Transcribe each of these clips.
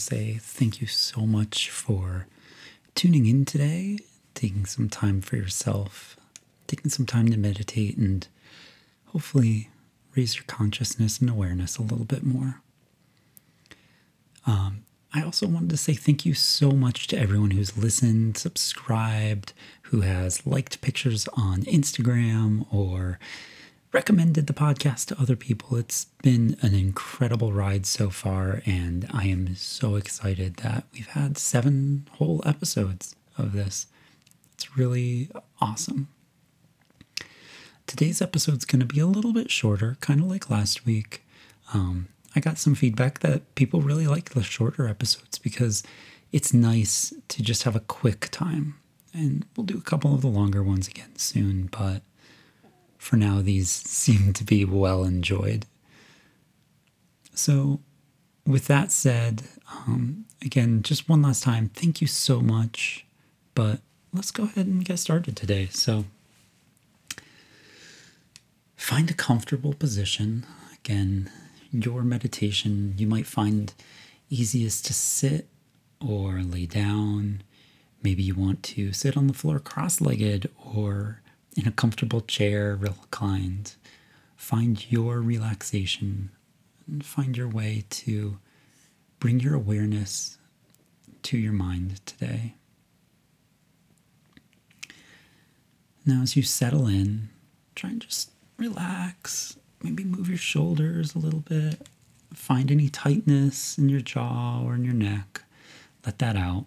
say thank you so much for tuning in today, taking some time for yourself, taking some time to meditate, and hopefully raise your consciousness and awareness a little bit more. Um, I also wanted to say thank you so much to everyone who's listened, subscribed, who has liked pictures on Instagram or recommended the podcast to other people. It's been an incredible ride so far, and I am so excited that we've had seven whole episodes of this. It's really awesome. Today's episode's going to be a little bit shorter, kind of like last week. Um, I got some feedback that people really like the shorter episodes because it's nice to just have a quick time. And we'll do a couple of the longer ones again soon, but for now, these seem to be well enjoyed. So, with that said, um, again, just one last time, thank you so much. But let's go ahead and get started today. So, find a comfortable position. Again, your meditation, you might find easiest to sit or lay down. Maybe you want to sit on the floor cross legged or in a comfortable chair, reclined. Find your relaxation and find your way to bring your awareness to your mind today. Now, as you settle in, try and just relax maybe move your shoulders a little bit. Find any tightness in your jaw or in your neck. Let that out.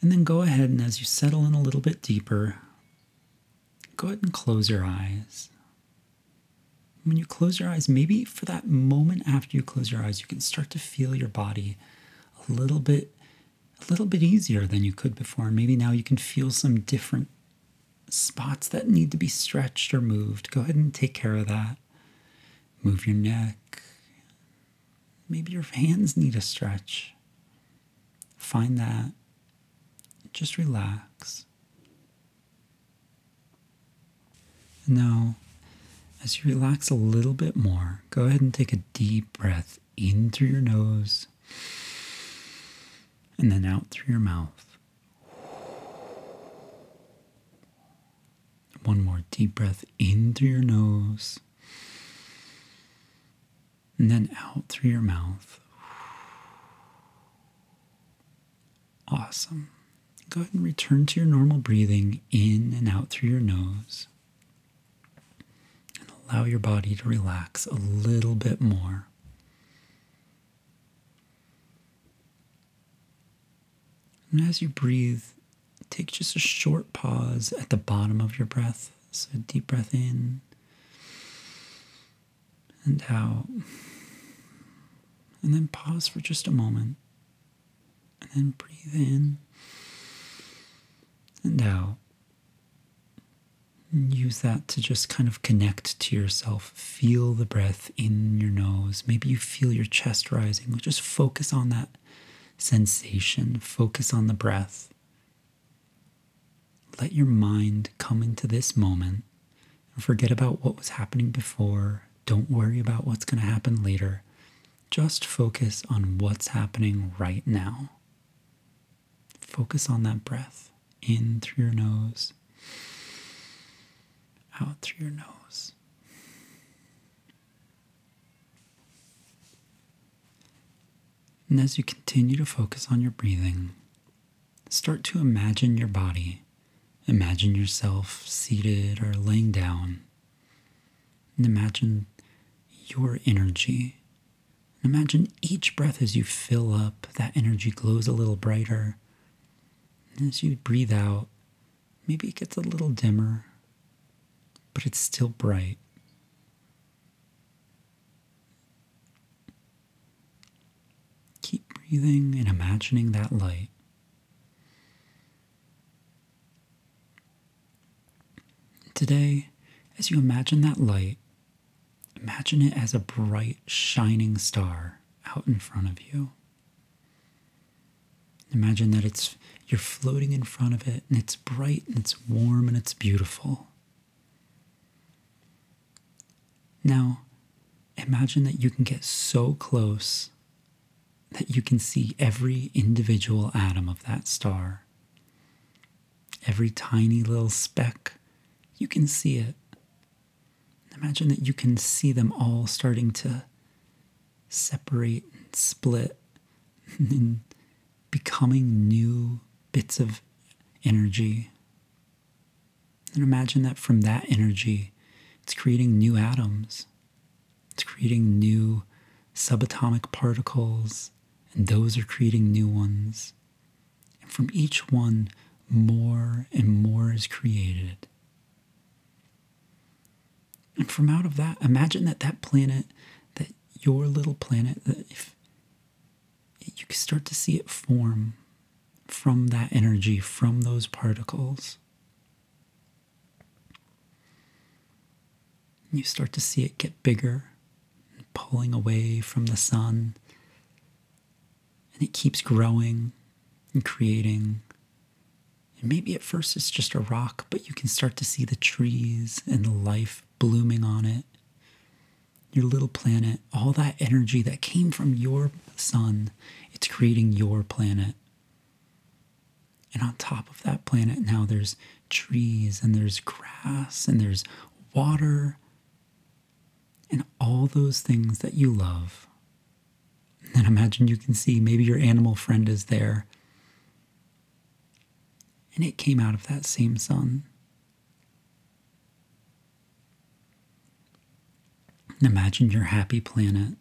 And then go ahead and as you settle in a little bit deeper, go ahead and close your eyes. When you close your eyes, maybe for that moment after you close your eyes, you can start to feel your body a little bit a little bit easier than you could before. And maybe now you can feel some different spots that need to be stretched or moved, go ahead and take care of that. Move your neck. Maybe your hands need a stretch. Find that. Just relax. Now, as you relax a little bit more, go ahead and take a deep breath in through your nose and then out through your mouth. One more deep breath in through your nose and then out through your mouth. Awesome. Go ahead and return to your normal breathing in and out through your nose. And allow your body to relax a little bit more. And as you breathe, take just a short pause at the bottom of your breath. So, deep breath in and out. And then pause for just a moment. And then breathe in And use that to just kind of connect to yourself. Feel the breath in your nose. Maybe you feel your chest rising. Just focus on that sensation. Focus on the breath let your mind come into this moment and forget about what was happening before. Don't worry about what's going to happen later. Just focus on what's happening right now. Focus on that breath in through your nose, out through your nose. And as you continue to focus on your breathing, start to imagine your body Imagine yourself seated or laying down. And imagine your energy. Imagine each breath as you fill up, that energy glows a little brighter. As you breathe out, maybe it gets a little dimmer, but it's still bright. Keep breathing and imagining that light. Today, as you imagine that light, imagine it as a bright, shining star out in front of you. Imagine that it's you're floating in front of it and it's bright and it's warm and it's beautiful. Now, imagine that you can get so close that you can see every individual atom of that star. Every tiny little speck, you can see it. Imagine that you can see them all starting to separate and split and becoming new bits of energy. And imagine that from that energy, it's creating new atoms, it's creating new subatomic particles, and those are creating new ones. And from each one, more and more is created. And from out of that, imagine that that planet, that your little planet, that if you can start to see it form from that energy, from those particles. You start to see it get bigger, pulling away from the sun. And it keeps growing and creating. And maybe at first it's just a rock, but you can start to see the trees and the life blooming on it. Your little planet, all that energy that came from your sun, it's creating your planet. And on top of that planet, now there's trees and there's grass and there's water and all those things that you love. And imagine you can see maybe your animal friend is there. And it came out of that same sun. Imagine your happy planet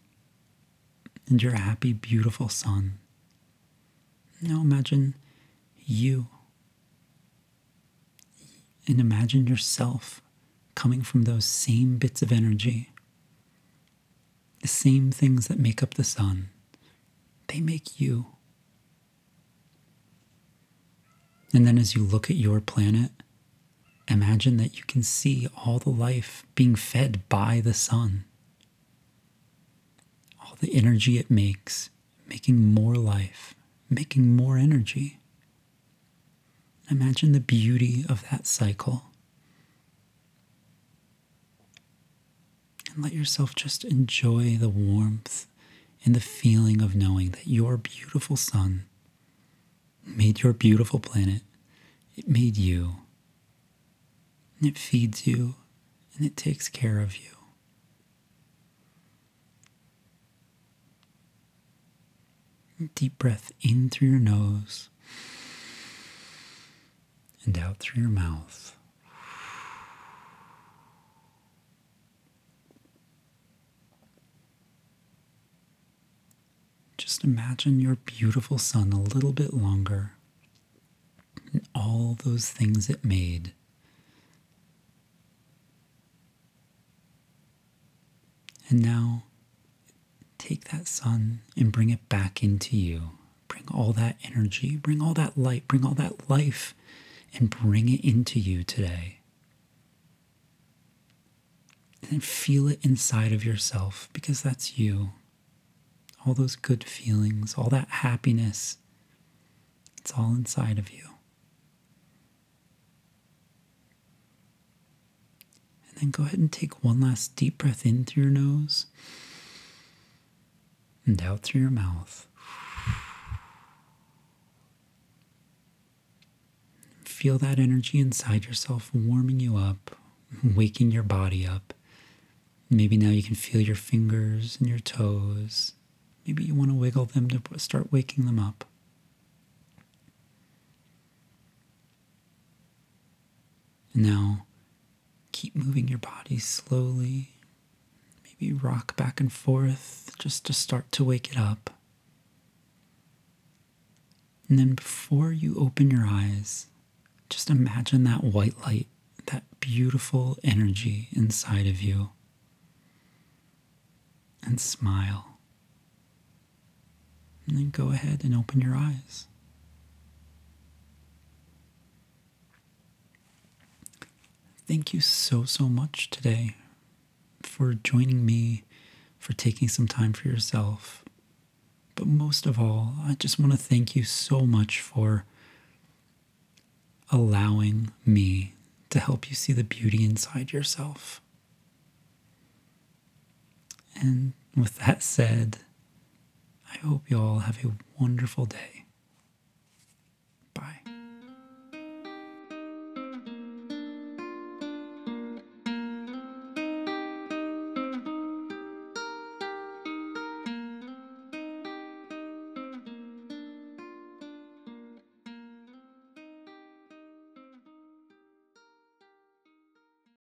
and your happy, beautiful sun. Now imagine you. And imagine yourself coming from those same bits of energy the same things that make up the sun, they make you. And then as you look at your planet, imagine that you can see all the life being fed by the sun. All the energy it makes, making more life, making more energy. Imagine the beauty of that cycle. and let yourself just enjoy the warmth and the feeling of knowing that your beautiful sun made your beautiful planet. It made you. And it feeds you and it takes care of you. Deep breath in through your nose and out through your mouth. Just imagine your beautiful sun a little bit longer and all those things it made. And now take that sun and bring it back into you. Bring all that energy, bring all that light, bring all that life, and bring it into you today. And feel it inside of yourself because that's you all those good feelings, all that happiness. It's all inside of you. And then go ahead and take one last deep breath in through your nose and out through your mouth. Feel that energy inside yourself warming you up, waking your body up. Maybe now you can feel your fingers and your toes Maybe you want to wiggle them to start waking them up. now, keep moving your body slowly. Maybe rock back and forth just to start to wake it up. And then before you open your eyes, just imagine that white light, that beautiful energy inside of you. And smile. And then go ahead and open your eyes. Thank you so, so much today for joining me, for taking some time for yourself. But most of all, I just want to thank you so much for allowing me to help you see the beauty inside yourself. And with that said, I hope you all have a wonderful day.